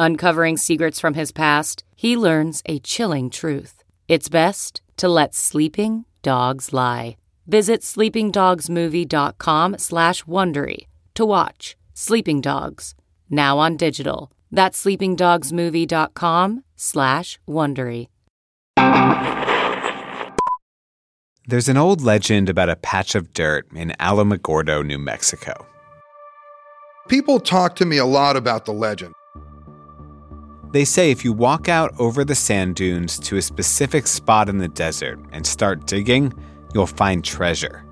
Uncovering secrets from his past, he learns a chilling truth. It's best to let sleeping dogs lie. Visit sleepingdogsmovie.com slash Wondery to watch Sleeping Dogs, now on digital. That's sleepingdogsmovie.com slash Wondery. There's an old legend about a patch of dirt in Alamogordo, New Mexico. People talk to me a lot about the legend. They say if you walk out over the sand dunes to a specific spot in the desert and start digging, you'll find treasure.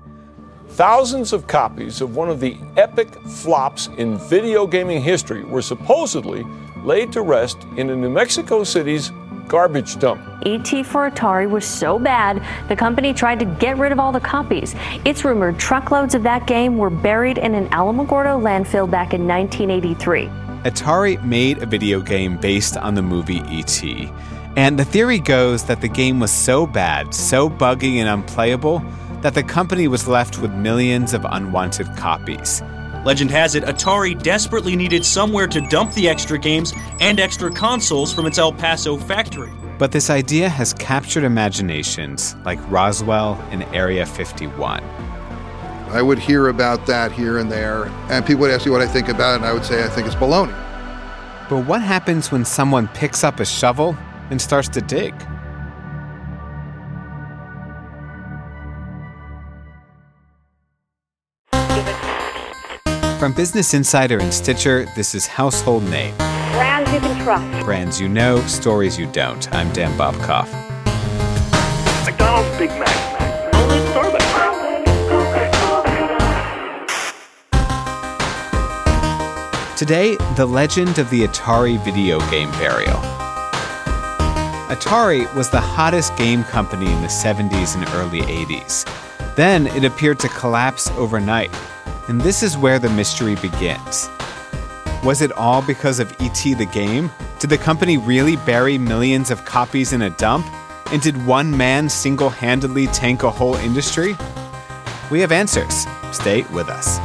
Thousands of copies of one of the epic flops in video gaming history were supposedly laid to rest in a New Mexico City's garbage dump. ET for Atari was so bad, the company tried to get rid of all the copies. It's rumored truckloads of that game were buried in an Alamogordo landfill back in 1983. Atari made a video game based on the movie E.T., and the theory goes that the game was so bad, so buggy and unplayable, that the company was left with millions of unwanted copies. Legend has it, Atari desperately needed somewhere to dump the extra games and extra consoles from its El Paso factory. But this idea has captured imaginations like Roswell and Area 51. I would hear about that here and there, and people would ask me what I think about it, and I would say I think it's baloney. But what happens when someone picks up a shovel and starts to dig? From Business Insider and Stitcher, this is Household Name. Brands you can trust. Brands you know, stories you don't. I'm Dan Bobkoff. McDonald's Big Mac. Today, the legend of the Atari video game burial. Atari was the hottest game company in the 70s and early 80s. Then it appeared to collapse overnight, and this is where the mystery begins. Was it all because of E.T. the game? Did the company really bury millions of copies in a dump? And did one man single handedly tank a whole industry? We have answers. Stay with us.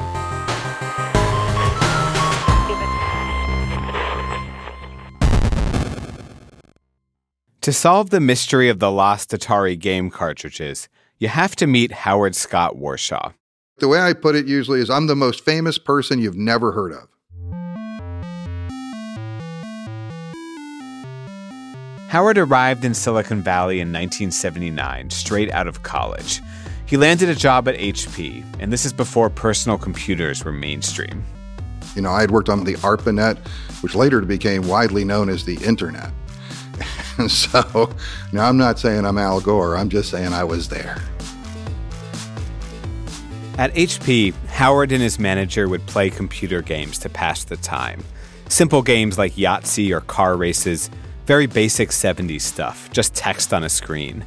To solve the mystery of the lost Atari game cartridges, you have to meet Howard Scott Warshaw. The way I put it usually is I'm the most famous person you've never heard of. Howard arrived in Silicon Valley in 1979, straight out of college. He landed a job at HP, and this is before personal computers were mainstream. You know, I had worked on the ARPANET, which later became widely known as the Internet. So now I'm not saying I'm Al Gore, I'm just saying I was there. At HP, Howard and his manager would play computer games to pass the time. Simple games like Yahtzee or car races, very basic 70s stuff, just text on a screen.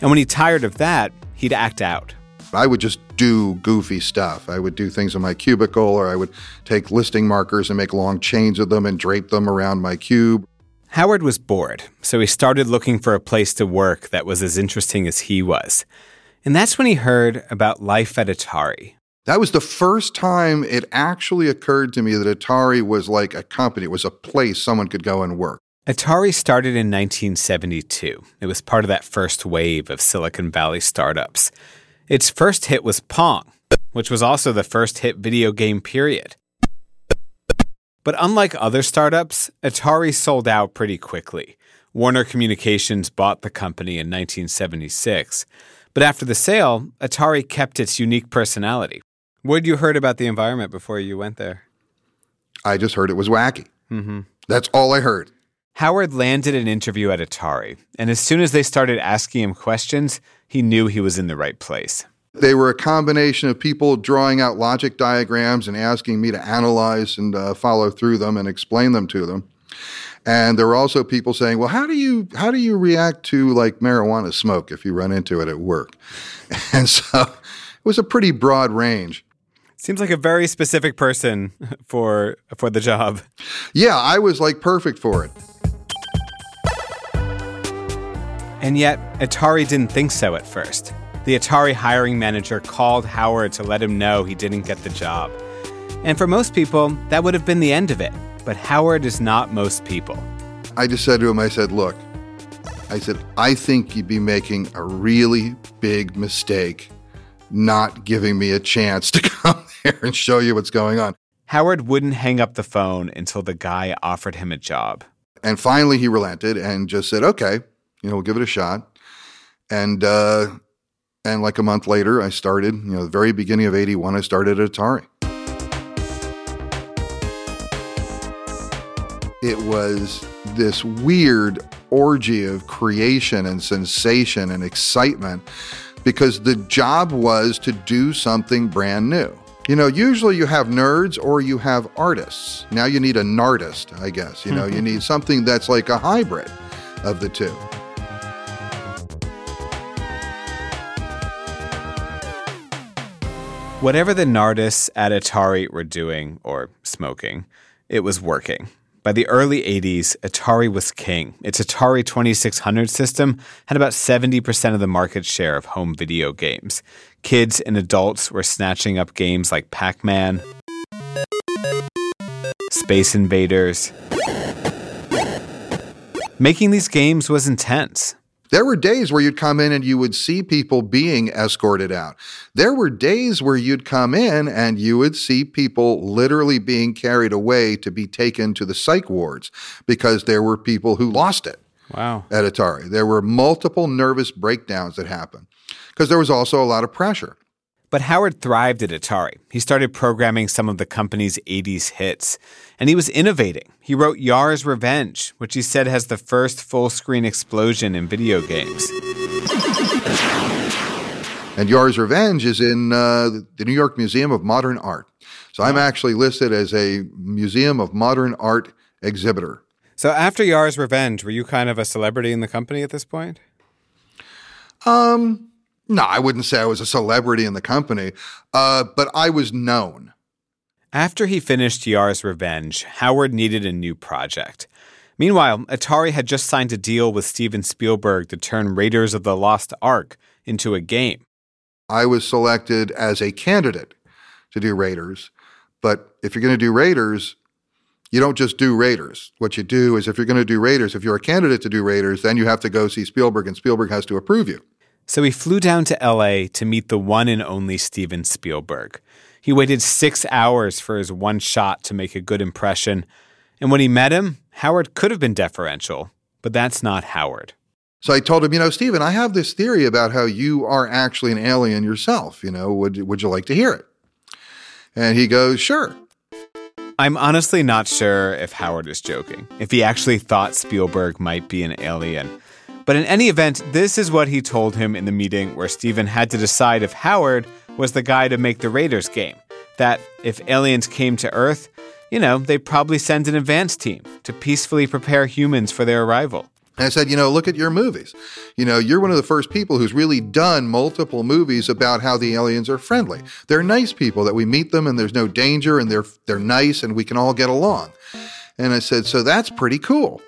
And when he tired of that, he'd act out. I would just do goofy stuff. I would do things in my cubicle, or I would take listing markers and make long chains of them and drape them around my cube. Howard was bored, so he started looking for a place to work that was as interesting as he was. And that's when he heard about life at Atari. That was the first time it actually occurred to me that Atari was like a company, it was a place someone could go and work. Atari started in 1972. It was part of that first wave of Silicon Valley startups. Its first hit was Pong, which was also the first hit video game period. But unlike other startups, Atari sold out pretty quickly. Warner Communications bought the company in 1976. But after the sale, Atari kept its unique personality. What'd you heard about the environment before you went there? I just heard it was wacky. Mm-hmm. That's all I heard. Howard landed an interview at Atari, and as soon as they started asking him questions, he knew he was in the right place. They were a combination of people drawing out logic diagrams and asking me to analyze and uh, follow through them and explain them to them. And there were also people saying, "Well, how do you how do you react to like marijuana smoke if you run into it at work?" And so it was a pretty broad range. Seems like a very specific person for for the job. Yeah, I was like perfect for it. And yet, Atari didn't think so at first. The Atari hiring manager called Howard to let him know he didn't get the job. And for most people, that would have been the end of it. But Howard is not most people. I just said to him, I said, look, I said, I think you'd be making a really big mistake not giving me a chance to come there and show you what's going on. Howard wouldn't hang up the phone until the guy offered him a job. And finally, he relented and just said, okay, you know, we'll give it a shot. And, uh, and like a month later, I started, you know, the very beginning of 81, I started at Atari. It was this weird orgy of creation and sensation and excitement because the job was to do something brand new. You know, usually you have nerds or you have artists. Now you need a nardist, I guess. You know, you mm-hmm. need something that's like a hybrid of the two. Whatever the Nardists at Atari were doing or smoking, it was working. By the early 80s, Atari was king. Its Atari 2600 system had about 70% of the market share of home video games. Kids and adults were snatching up games like Pac Man, Space Invaders. Making these games was intense. There were days where you'd come in and you would see people being escorted out. There were days where you'd come in and you would see people literally being carried away to be taken to the psych wards because there were people who lost it. Wow. At Atari. There were multiple nervous breakdowns that happened because there was also a lot of pressure. But Howard thrived at Atari. He started programming some of the company's 80s hits, and he was innovating. He wrote Yar's Revenge, which he said has the first full screen explosion in video games. And Yar's Revenge is in uh, the New York Museum of Modern Art. So I'm actually listed as a Museum of Modern Art exhibitor. So after Yar's Revenge, were you kind of a celebrity in the company at this point? Um, no, I wouldn't say I was a celebrity in the company, uh, but I was known. After he finished Yar's Revenge, Howard needed a new project. Meanwhile, Atari had just signed a deal with Steven Spielberg to turn Raiders of the Lost Ark into a game. I was selected as a candidate to do Raiders, but if you're going to do Raiders, you don't just do Raiders. What you do is if you're going to do Raiders, if you're a candidate to do Raiders, then you have to go see Spielberg, and Spielberg has to approve you. So he flew down to LA to meet the one and only Steven Spielberg. He waited six hours for his one shot to make a good impression. And when he met him, Howard could have been deferential, but that's not Howard. So I told him, you know, Steven, I have this theory about how you are actually an alien yourself. You know, would, would you like to hear it? And he goes, sure. I'm honestly not sure if Howard is joking, if he actually thought Spielberg might be an alien. But in any event, this is what he told him in the meeting where Steven had to decide if Howard was the guy to make the Raiders game. That if aliens came to Earth, you know, they'd probably send an advance team to peacefully prepare humans for their arrival. And I said, you know, look at your movies. You know, you're one of the first people who's really done multiple movies about how the aliens are friendly. They're nice people that we meet them and there's no danger and they're they're nice and we can all get along. And I said, so that's pretty cool.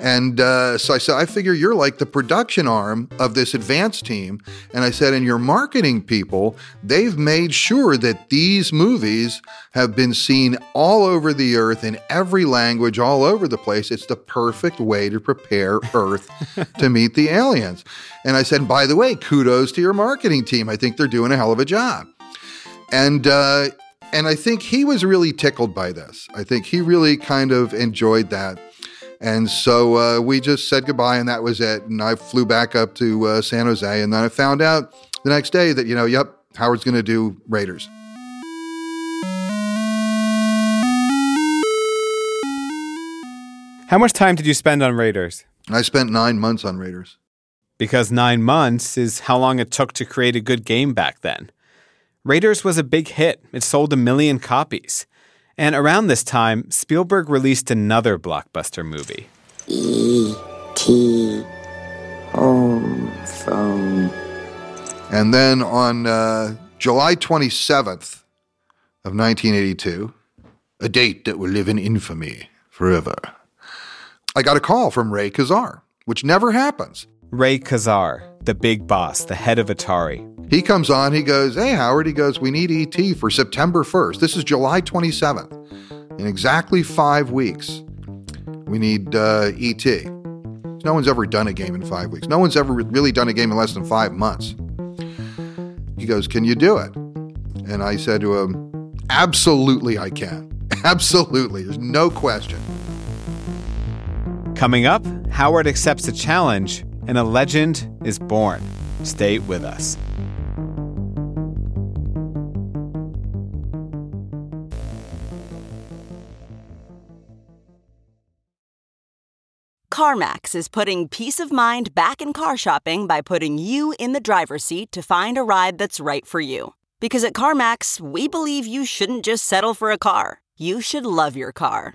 And uh, so I said, I figure you're like the production arm of this advanced team. And I said, and your marketing people, they've made sure that these movies have been seen all over the earth in every language, all over the place. It's the perfect way to prepare Earth to meet the aliens. And I said, by the way, kudos to your marketing team. I think they're doing a hell of a job. And, uh, and I think he was really tickled by this. I think he really kind of enjoyed that. And so uh, we just said goodbye, and that was it. And I flew back up to uh, San Jose, and then I found out the next day that, you know, yep, Howard's going to do Raiders. How much time did you spend on Raiders? I spent nine months on Raiders. Because nine months is how long it took to create a good game back then. Raiders was a big hit, it sold a million copies. And around this time, Spielberg released another blockbuster movie E.T. Home Phone. And then on uh, July 27th of 1982, a date that will live in infamy forever, I got a call from Ray Kassar, which never happens. Ray Kassar, the big boss, the head of Atari. He comes on, he goes, Hey, Howard, he goes, We need ET for September 1st. This is July 27th. In exactly five weeks, we need uh, ET. No one's ever done a game in five weeks. No one's ever really done a game in less than five months. He goes, Can you do it? And I said to him, Absolutely, I can. Absolutely. There's no question. Coming up, Howard accepts a challenge and a legend is born. Stay with us. CarMax is putting peace of mind back in car shopping by putting you in the driver's seat to find a ride that's right for you. Because at CarMax, we believe you shouldn't just settle for a car, you should love your car.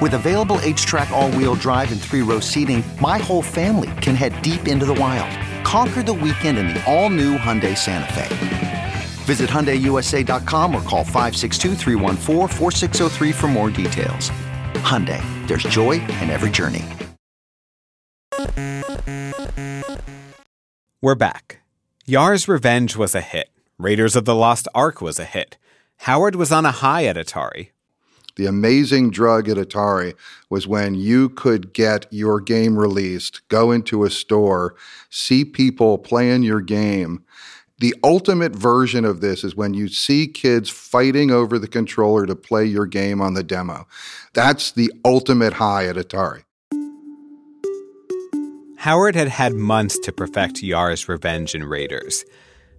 With available HTRAC, all wheel drive, and three row seating, my whole family can head deep into the wild. Conquer the weekend in the all new Hyundai Santa Fe. Visit HyundaiUSA.com or call 562 for more details. Hyundai, there's joy in every journey. We're back. Yar's Revenge was a hit. Raiders of the Lost Ark was a hit. Howard was on a high at Atari. The amazing drug at Atari was when you could get your game released, go into a store, see people playing your game. The ultimate version of this is when you see kids fighting over the controller to play your game on the demo. That's the ultimate high at Atari. Howard had had months to perfect Yar's Revenge and Raiders.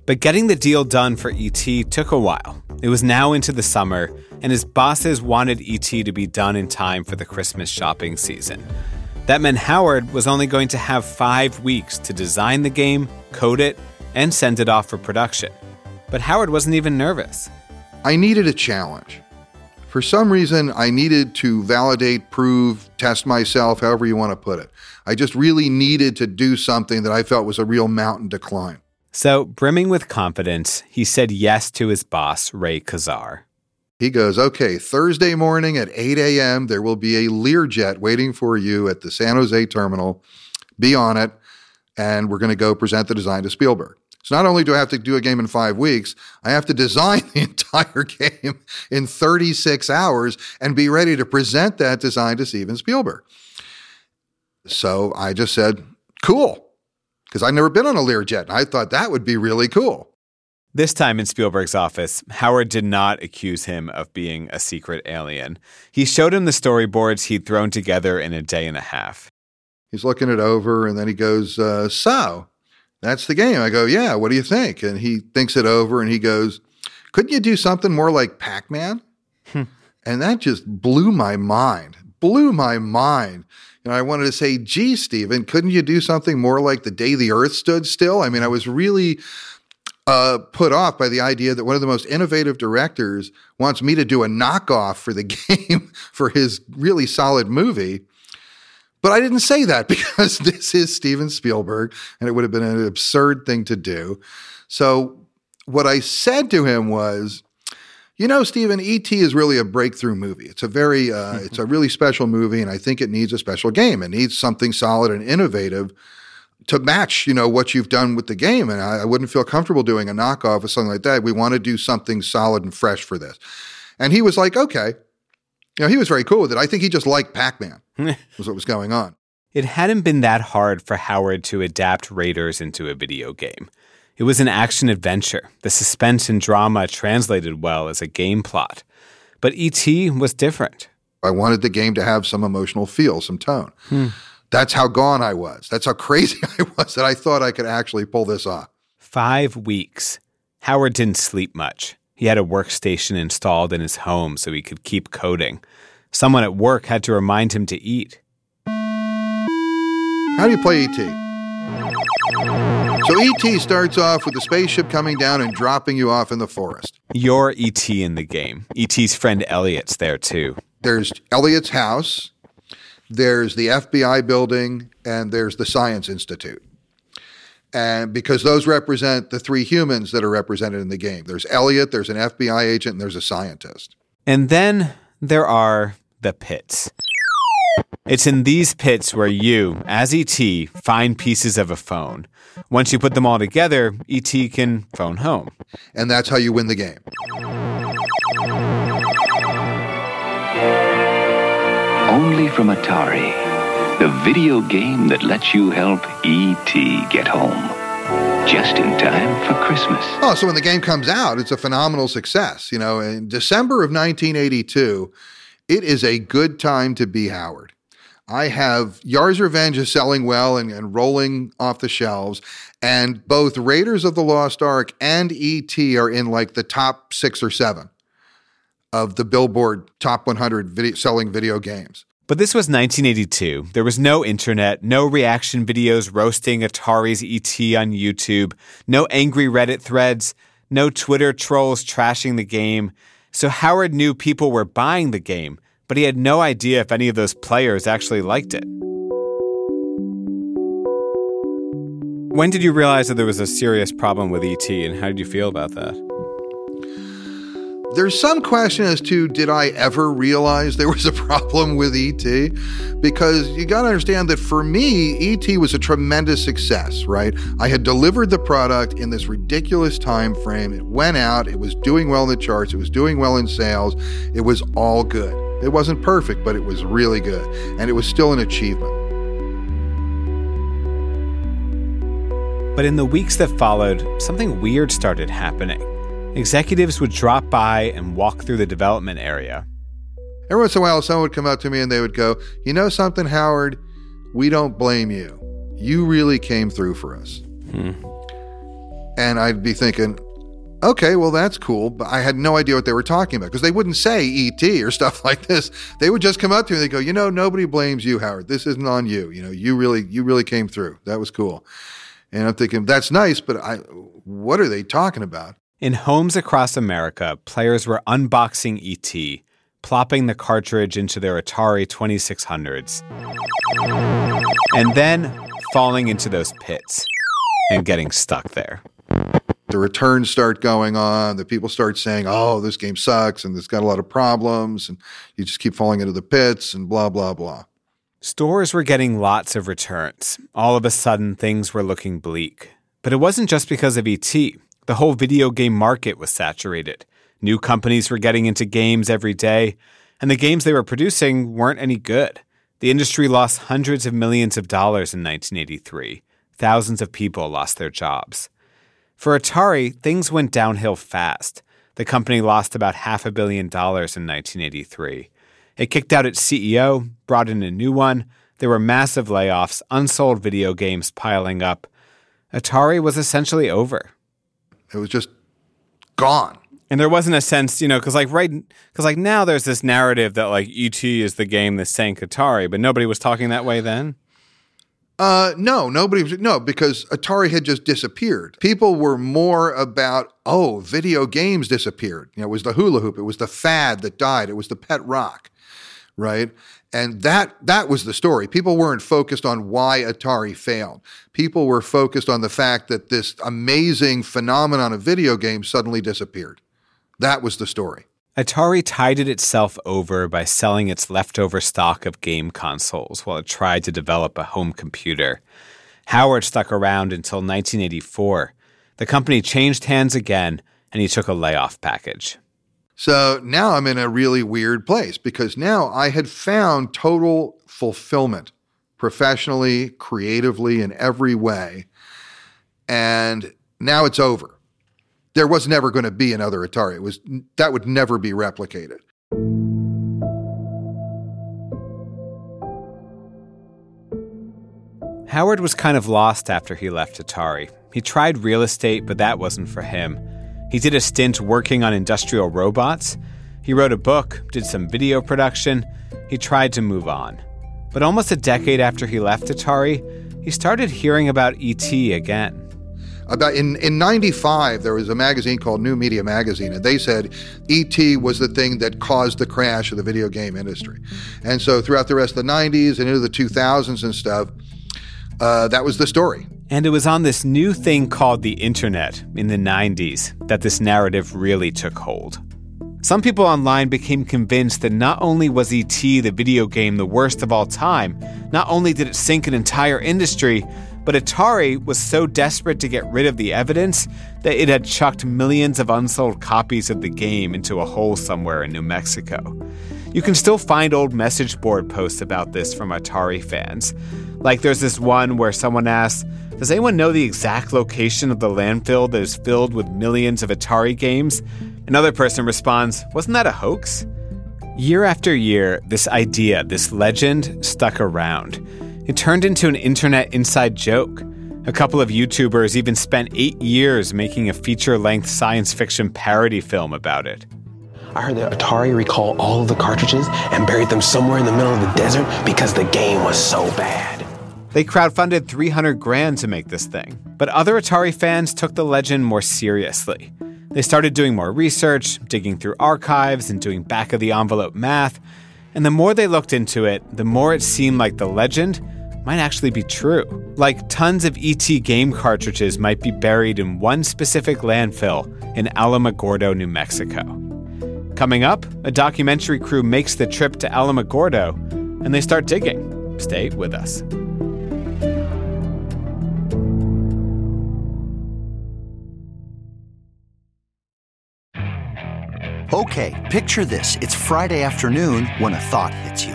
But getting the deal done for ET took a while. It was now into the summer, and his bosses wanted ET to be done in time for the Christmas shopping season. That meant Howard was only going to have five weeks to design the game, code it, and send it off for production. But Howard wasn't even nervous. I needed a challenge. For some reason, I needed to validate, prove, test myself, however you want to put it. I just really needed to do something that I felt was a real mountain to climb. So, brimming with confidence, he said yes to his boss, Ray Kassar. He goes, Okay, Thursday morning at 8 a.m., there will be a Learjet waiting for you at the San Jose terminal. Be on it, and we're going to go present the design to Spielberg. So, not only do I have to do a game in five weeks, I have to design the entire game in 36 hours and be ready to present that design to Steven Spielberg. So, I just said, Cool because I'd never been on a Learjet. And I thought that would be really cool. This time in Spielberg's office, Howard did not accuse him of being a secret alien. He showed him the storyboards he'd thrown together in a day and a half. He's looking it over and then he goes, uh, So, that's the game. I go, Yeah, what do you think? And he thinks it over and he goes, Couldn't you do something more like Pac Man? and that just blew my mind, blew my mind. And I wanted to say, gee, Steven, couldn't you do something more like the day the earth stood still? I mean, I was really uh, put off by the idea that one of the most innovative directors wants me to do a knockoff for the game for his really solid movie. But I didn't say that because this is Steven Spielberg and it would have been an absurd thing to do. So what I said to him was, You know, Steven, E.T. is really a breakthrough movie. It's a very, uh, it's a really special movie, and I think it needs a special game. It needs something solid and innovative to match, you know, what you've done with the game. And I, I wouldn't feel comfortable doing a knockoff or something like that. We want to do something solid and fresh for this. And he was like, okay. You know, he was very cool with it. I think he just liked Pac-Man was what was going on. It hadn't been that hard for Howard to adapt Raiders into a video game. It was an action adventure. The suspense and drama translated well as a game plot. But E.T. was different. I wanted the game to have some emotional feel, some tone. Hmm. That's how gone I was. That's how crazy I was that I thought I could actually pull this off. Five weeks. Howard didn't sleep much. He had a workstation installed in his home so he could keep coding. Someone at work had to remind him to eat. How do you play ET? So ET starts off with the spaceship coming down and dropping you off in the forest. You're ET in the game. ET's friend Elliot's there too. There's Elliot's house, there's the FBI building, and there's the Science Institute. And because those represent the three humans that are represented in the game. There's Elliot, there's an FBI agent, and there's a scientist. And then there are the pits. It's in these pits where you, as ET, find pieces of a phone. Once you put them all together, ET can phone home. And that's how you win the game. Only from Atari, the video game that lets you help ET get home. Just in time for Christmas. Oh, so when the game comes out, it's a phenomenal success. You know, in December of 1982, it is a good time to be Howard. I have Yars' Revenge is selling well and, and rolling off the shelves. And both Raiders of the Lost Ark and E.T. are in like the top six or seven of the Billboard top 100 video, selling video games. But this was 1982. There was no internet, no reaction videos roasting Atari's ET on YouTube, no angry Reddit threads, no Twitter trolls trashing the game. So Howard knew people were buying the game, but he had no idea if any of those players actually liked it. When did you realize that there was a serious problem with ET, and how did you feel about that? There's some question as to did I ever realize there was a problem with ET? Because you got to understand that for me, ET was a tremendous success, right? I had delivered the product in this ridiculous time frame. It went out, it was doing well in the charts, it was doing well in sales, it was all good. It wasn't perfect, but it was really good, and it was still an achievement. But in the weeks that followed, something weird started happening. Executives would drop by and walk through the development area. Every once in a while, someone would come up to me and they would go, You know something, Howard? We don't blame you. You really came through for us. Hmm. And I'd be thinking, okay, well, that's cool. But I had no idea what they were talking about because they wouldn't say ET or stuff like this. They would just come up to me and they go, you know, nobody blames you, Howard. This isn't on you. You know, you really, you really came through. That was cool. And I'm thinking, that's nice, but I, what are they talking about? In homes across America, players were unboxing ET, plopping the cartridge into their Atari 2600s, and then falling into those pits and getting stuck there. The returns start going on. The people start saying, oh, this game sucks and it's got a lot of problems. And you just keep falling into the pits and blah, blah, blah. Stores were getting lots of returns. All of a sudden, things were looking bleak. But it wasn't just because of ET. The whole video game market was saturated. New companies were getting into games every day, and the games they were producing weren't any good. The industry lost hundreds of millions of dollars in 1983. Thousands of people lost their jobs. For Atari, things went downhill fast. The company lost about half a billion dollars in 1983. It kicked out its CEO, brought in a new one. There were massive layoffs, unsold video games piling up. Atari was essentially over. It was just gone. And there wasn't a sense, you know, because like right, because like now there's this narrative that like ET is the game that sank Atari, but nobody was talking that way then. Uh, no, nobody was, no, because Atari had just disappeared. People were more about, oh, video games disappeared. You know, it was the hula hoop, it was the fad that died, it was the pet rock, right? And that that was the story. People weren't focused on why Atari failed. People were focused on the fact that this amazing phenomenon of video games suddenly disappeared. That was the story. Atari tided itself over by selling its leftover stock of game consoles while it tried to develop a home computer. Howard stuck around until 1984. The company changed hands again, and he took a layoff package. So now I'm in a really weird place because now I had found total fulfillment professionally, creatively, in every way. And now it's over. There was never going to be another Atari. It was that would never be replicated. Howard was kind of lost after he left Atari. He tried real estate, but that wasn't for him. He did a stint working on industrial robots. He wrote a book, did some video production. He tried to move on. But almost a decade after he left Atari, he started hearing about ET again. About in, in 95, there was a magazine called New Media Magazine, and they said ET was the thing that caused the crash of the video game industry. And so throughout the rest of the 90s and into the 2000s and stuff, uh, that was the story. And it was on this new thing called the internet in the 90s that this narrative really took hold. Some people online became convinced that not only was ET the video game the worst of all time, not only did it sink an entire industry, but Atari was so desperate to get rid of the evidence that it had chucked millions of unsold copies of the game into a hole somewhere in New Mexico. You can still find old message board posts about this from Atari fans. Like there's this one where someone asks, Does anyone know the exact location of the landfill that is filled with millions of Atari games? Another person responds, Wasn't that a hoax? Year after year, this idea, this legend, stuck around. It turned into an internet inside joke. A couple of YouTubers even spent eight years making a feature length science fiction parody film about it. I heard that Atari recalled all of the cartridges and buried them somewhere in the middle of the desert because the game was so bad. They crowdfunded 300 grand to make this thing. But other Atari fans took the legend more seriously. They started doing more research, digging through archives, and doing back of the envelope math. And the more they looked into it, the more it seemed like the legend might actually be true. Like tons of ET game cartridges might be buried in one specific landfill in Alamogordo, New Mexico. Coming up, a documentary crew makes the trip to Alamogordo and they start digging. Stay with us. Okay, picture this. It's Friday afternoon when a thought hits you.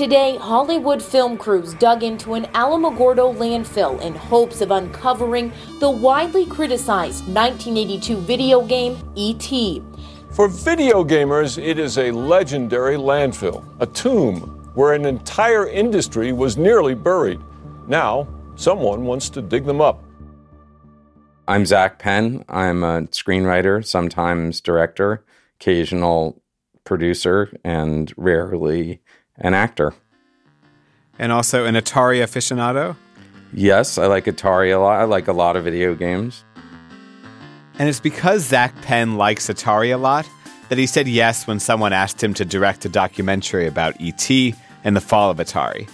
Today, Hollywood film crews dug into an Alamogordo landfill in hopes of uncovering the widely criticized 1982 video game E.T. For video gamers, it is a legendary landfill, a tomb where an entire industry was nearly buried. Now, someone wants to dig them up. I'm Zak Penn. I'm a screenwriter, sometimes director, occasional producer, and rarely an actor. And also an Atari aficionado? Yes, I like Atari a lot. I like a lot of video games. And it's because Zak Penn likes Atari a lot that he said yes when someone asked him to direct a documentary about E.T. and the fall of Atari.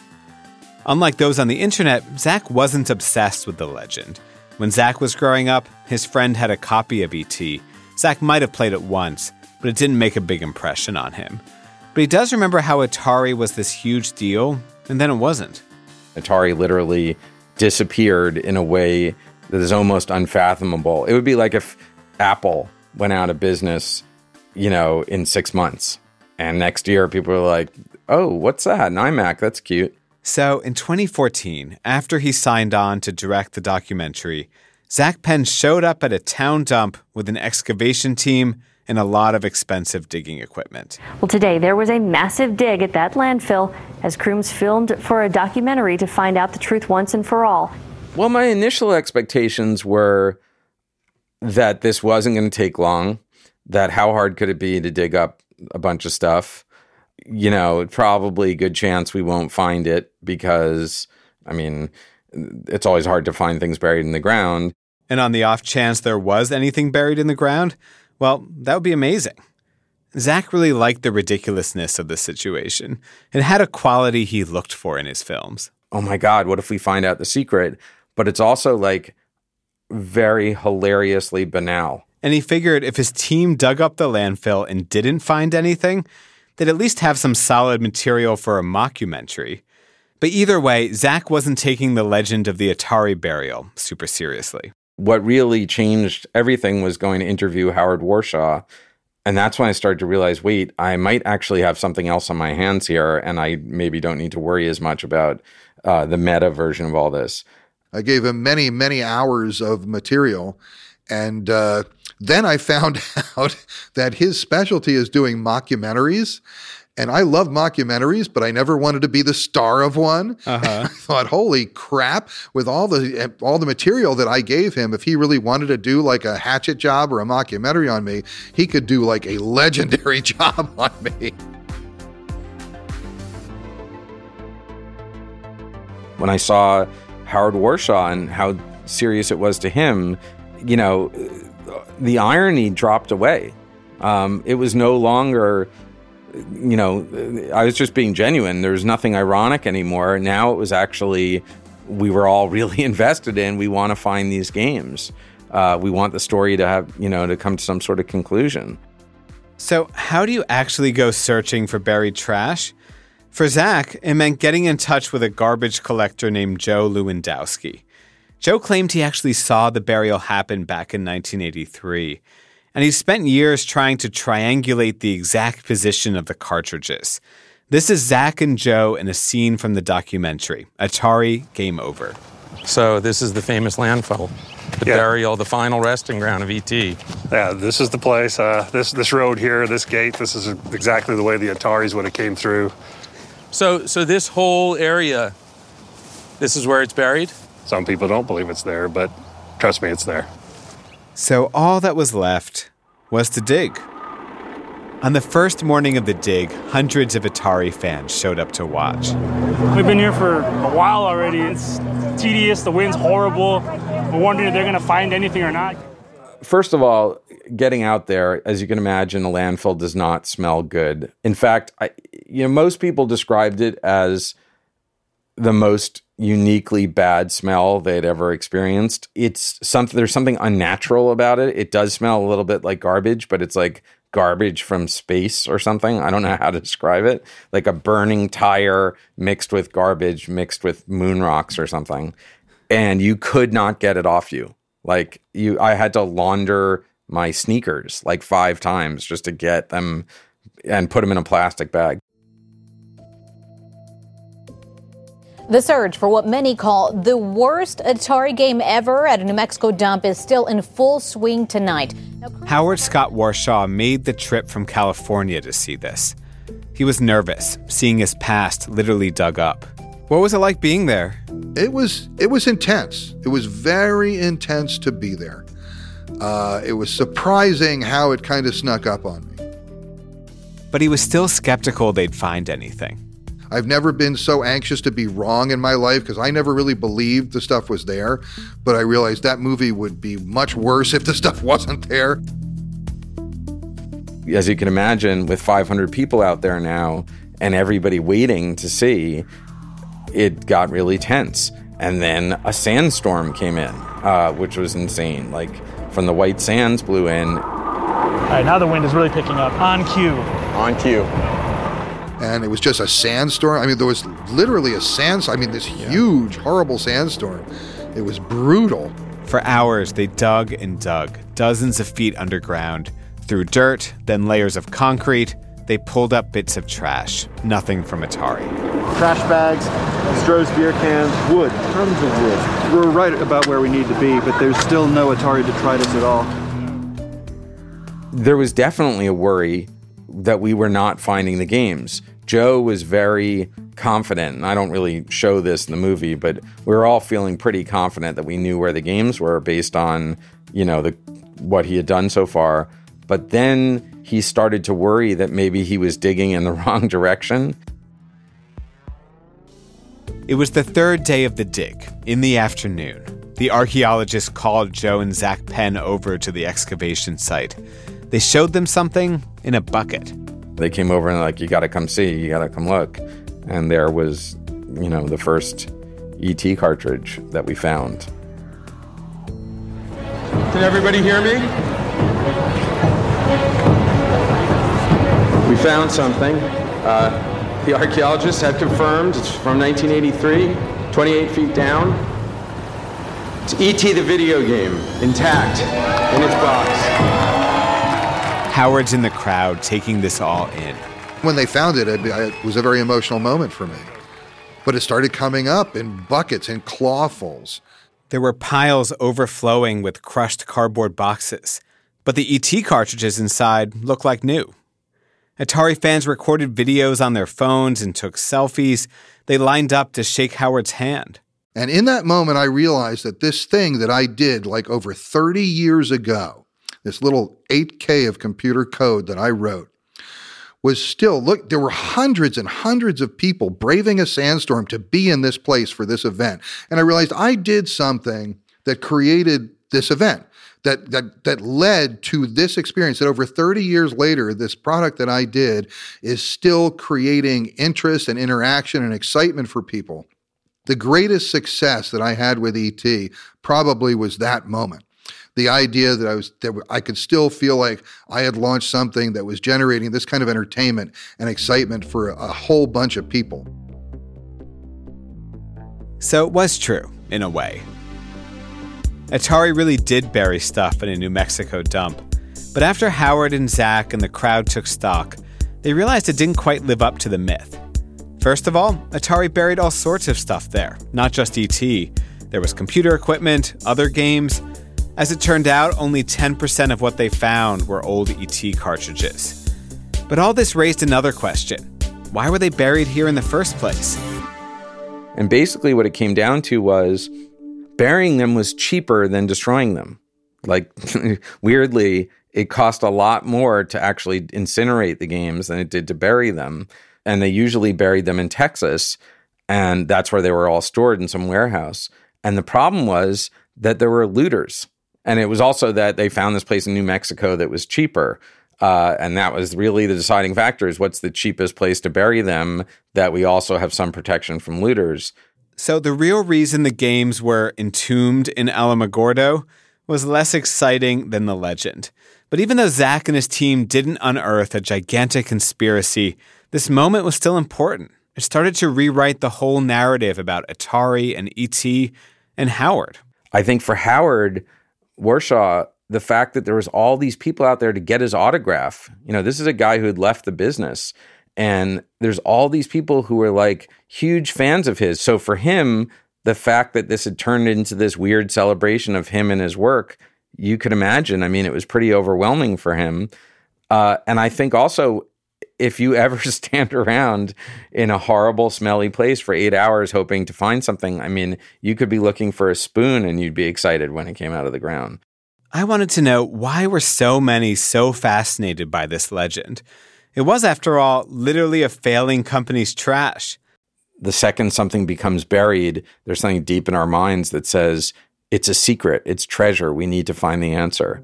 Unlike those on the internet, Zak wasn't obsessed with the legend. When Zak was growing up, his friend had a copy of E.T. Zak might have played it once, but it didn't make a big impression on him. But he does remember how Atari was this huge deal, and then it wasn't. Atari literally disappeared in a way that is almost unfathomable. It would be like if Apple went out of business you know, in six months. And next year, people are like, oh, what's that? An iMac, that's cute. So in 2014, after he signed on to direct the documentary, Zak Penn showed up at a town dump with an excavation team and a lot of expensive digging equipment. Well, today there was a massive dig at that landfill as crews filmed for a documentary to find out the truth once and for all. Well, my initial expectations were that this wasn't going to take long, that how hard could it be to dig up a bunch of stuff? You know, probably good chance we won't find it because, I mean, it's always hard to find things buried in the ground. And on the off chance there was anything buried in the ground, well, that would be amazing. Zak really liked the ridiculousness of the situation. It had a quality he looked for in his films. Oh my God, what if we find out the secret? But it's also like very hilariously banal. And he figured if his team dug up the landfill and didn't find anything, they'd at least have some solid material for a mockumentary. But either way, Zak wasn't taking the legend of the Atari burial super seriously. What really changed everything was going to interview Howard Warshaw. And that's when I started to realize wait, I might actually have something else on my hands here, and I maybe don't need to worry as much about uh, the meta version of all this. I gave him many, many hours of material. And uh, then I found out that his specialty is doing mockumentaries. And I love mockumentaries, but I never wanted to be the star of one. Uh-huh. I thought, holy crap! With all the all the material that I gave him, if he really wanted to do like a hatchet job or a mockumentary on me, he could do like a legendary job on me. When I saw Howard Warshaw and how serious it was to him, you know, the irony dropped away. Um, it was no longer, you know, I was just being genuine. There was nothing ironic anymore. Now it was actually, we were all really invested in. We want to find these games. Uh, we want the story to have, you know, to come to some sort of conclusion. So, how do you actually go searching for buried trash? For Zak, it meant getting in touch with a garbage collector named Joe Lewandowski. Joe claimed he actually saw the burial happen back in 1983, and he spent years trying to triangulate the exact position of the cartridges. This is Zak and Joe in a scene from the documentary Atari Game Over. So, this is the famous landfill, the yeah. burial, the final resting ground of ET. Yeah, this is the place. Uh, this this road here, this gate. This is exactly the way the Ataris would have came through. So, so this whole area, this is where it's buried. Some people don't believe it's there, but trust me, it's there. So all that was left was to dig. On the first morning of the dig, hundreds of Atari fans showed up to watch. We've been here for a while already. It's tedious, the wind's horrible. We're wondering if they're going to find anything or not. First of all, getting out there, as you can imagine, a landfill does not smell good. In fact, I, you know, most people described it as the most uniquely bad smell they'd ever experienced. It's something there's something unnatural about it. It does smell a little bit like garbage, but it's like garbage from space or something. I don't know how to describe it. Like a burning tire mixed with garbage mixed with moon rocks or something. And you could not get it off you. Like you I had to launder my sneakers like 5 times just to get them and put them in a plastic bag. The search for what many call the worst Atari game ever at a New Mexico dump is still in full swing tonight. Howard Scott Warshaw made the trip from California to see this. He was nervous, seeing his past literally dug up. What was it like being there? It was it was intense. It was very intense to be there. Uh, it was surprising how it kind of snuck up on me. But he was still skeptical they'd find anything. I've never been so anxious to be wrong in my life because I never really believed the stuff was there. But I realized that movie would be much worse if the stuff wasn't there. As you can imagine, with 500 people out there now and everybody waiting to see, it got really tense. And then a sandstorm came in, uh, which was insane. Like from the white sands blew in. All right, now the wind is really picking up. On cue. On cue and it was just a sandstorm. I mean, there was literally a sandstorm. I mean, this yeah. huge, horrible sandstorm. It was brutal. For hours, they dug and dug, dozens of feet underground, through dirt, then layers of concrete. They pulled up bits of trash. Nothing from Atari. Trash bags, Stroh's beer cans, wood, tons of wood. We're right about where we need to be, but there's still no Atari detritus at all. There was definitely a worry that we were not finding the games. Joe was very confident, and I don't really show this in the movie, but we were all feeling pretty confident that we knew where the games were based on, you know, the what he had done so far. But then he started to worry that maybe he was digging in the wrong direction. It was the third day of the dig, in the afternoon. The archaeologists called Joe and Zak Penn over to the excavation site. They showed them something in a bucket. They came over and like, you got to come see, you got to come look. And there was, you know, the first ET cartridge that we found. Can everybody hear me? We found something. Uh, the archaeologists had confirmed it's from 1983, 28 feet down. It's E.T. the video game, intact, in its box. Howard's in the crowd taking this all in. When they found it, it was a very emotional moment for me. But it started coming up in buckets and clawfuls. There were piles overflowing with crushed cardboard boxes, but the ET cartridges inside looked like new. Atari fans recorded videos on their phones and took selfies. They lined up to shake Howard's hand. And in that moment, I realized that this thing that I did like over 30 years ago, this little 8K of computer code that I wrote, was still look there were hundreds and hundreds of people braving a sandstorm to be in this place for this event. And i realized i did something that created this event that that that led to this experience that over 30 years later this product that i did is still creating interest and interaction and excitement for people. The greatest success that i had with et probably was that moment the idea that I was that I could still feel like I had launched something that was generating this kind of entertainment and excitement for a whole bunch of people. So it was true, in a way. Atari really did bury stuff in a New Mexico dump. But after Howard and Zak and the crowd took stock, they realized it didn't quite live up to the myth. First of all, Atari buried all sorts of stuff there, not just ET. There was computer equipment, other games, as it turned out, only 10% of what they found were old ET cartridges. But all this raised another question why were they buried here in the first place? And basically, what it came down to was burying them was cheaper than destroying them. Like, weirdly, it cost a lot more to actually incinerate the games than it did to bury them. And they usually buried them in Texas, and that's where they were all stored in some warehouse. And the problem was that there were looters and it was also that they found this place in New Mexico that was cheaper. Uh, and that was really the deciding factor is what's the cheapest place to bury them that we also have some protection from looters. So the real reason the games were entombed in Alamogordo was less exciting than the legend. But even though Zak and his team didn't unearth a gigantic conspiracy, this moment was still important. It started to rewrite the whole narrative about Atari and ET and Howard. I think for Howard, Warshaw, the fact that there was all these people out there to get his autograph. You know, this is a guy who had left the business and there's all these people who were like huge fans of his. So for him, the fact that this had turned into this weird celebration of him and his work, you could imagine. I mean, it was pretty overwhelming for him. Uh, and I think also, if you ever stand around in a horrible, smelly place for eight hours hoping to find something, I mean, you could be looking for a spoon and you'd be excited when it came out of the ground. I wanted to know why were so many so fascinated by this legend? It was, after all, literally a failing company's trash. The second something becomes buried, there's something deep in our minds that says, it's a secret, it's treasure, we need to find the answer.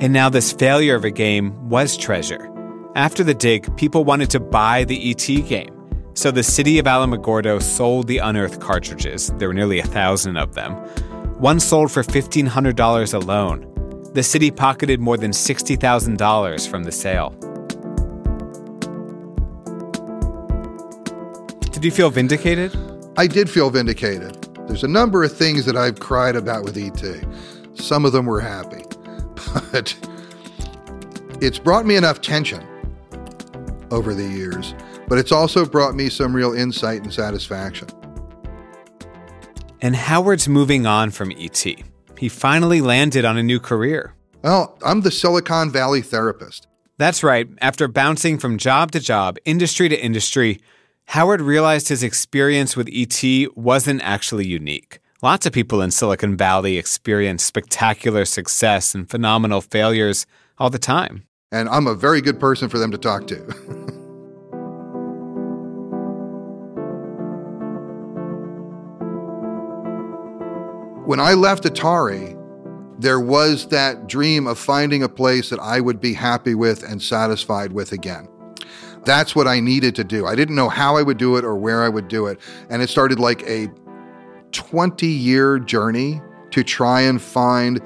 And now, this failure of a game was treasure. After the dig, people wanted to buy the ET game. So the city of Alamogordo sold the unearthed cartridges. There were nearly a thousand of them. One sold for $1,500 alone. The city pocketed more than $60,000 from the sale. Did you feel vindicated? I did feel vindicated. There's a number of things that I've cried about with ET. Some of them were happy, but it's brought me enough tension over the years, but it's also brought me some real insight and satisfaction. And Howard's moving on from ET. He finally landed on a new career. Well, I'm the Silicon Valley therapist. That's right. After bouncing from job to job, industry to industry, Howard realized his experience with ET wasn't actually unique. Lots of people in Silicon Valley experience spectacular success and phenomenal failures all the time. And I'm a very good person for them to talk to. when I left Atari, there was that dream of finding a place that I would be happy with and satisfied with again. That's what I needed to do. I didn't know how I would do it or where I would do it. And it started like a 20 year journey to try and find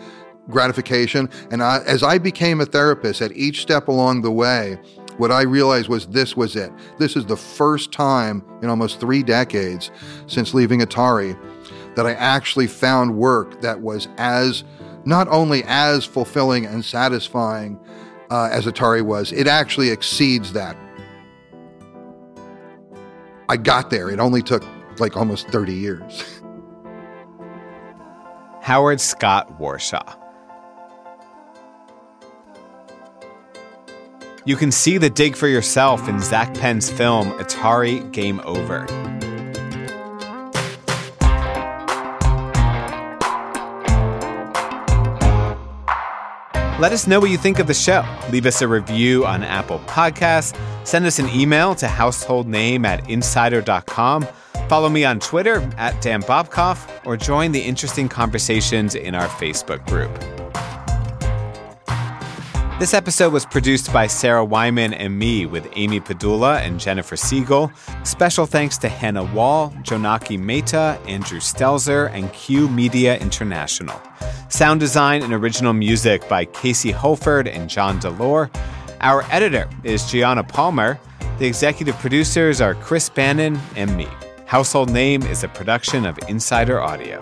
gratification. And I, as I became a therapist at each step along the way, what I realized was this was it. This is the first time in almost three decades since leaving Atari that I actually found work that was as not only as fulfilling and satisfying uh, as Atari was, it actually exceeds that. I got there. It only took like almost 30 years. Howard Scott Warshaw. You can see the dig for yourself in Zak Penn's film Atari Game Over. Let us know what you think of the show. Leave us a review on Apple Podcasts. Send us an email to householdname at insider.com. Follow me on Twitter at Dan Bobkoff or join the interesting conversations in our Facebook group. This episode was produced by Sarah Wyman and me with Amy Padula and Jennifer Siegel. Special thanks to Hannah Wall, Jonaki Mehta, Andrew Stelzer, and Q Media International. Sound design and original music by Casey Holford and John Delore. Our editor is Gianna Palmer. The executive producers are Chris Bannon and me. Household Name is a production of Insider Audio.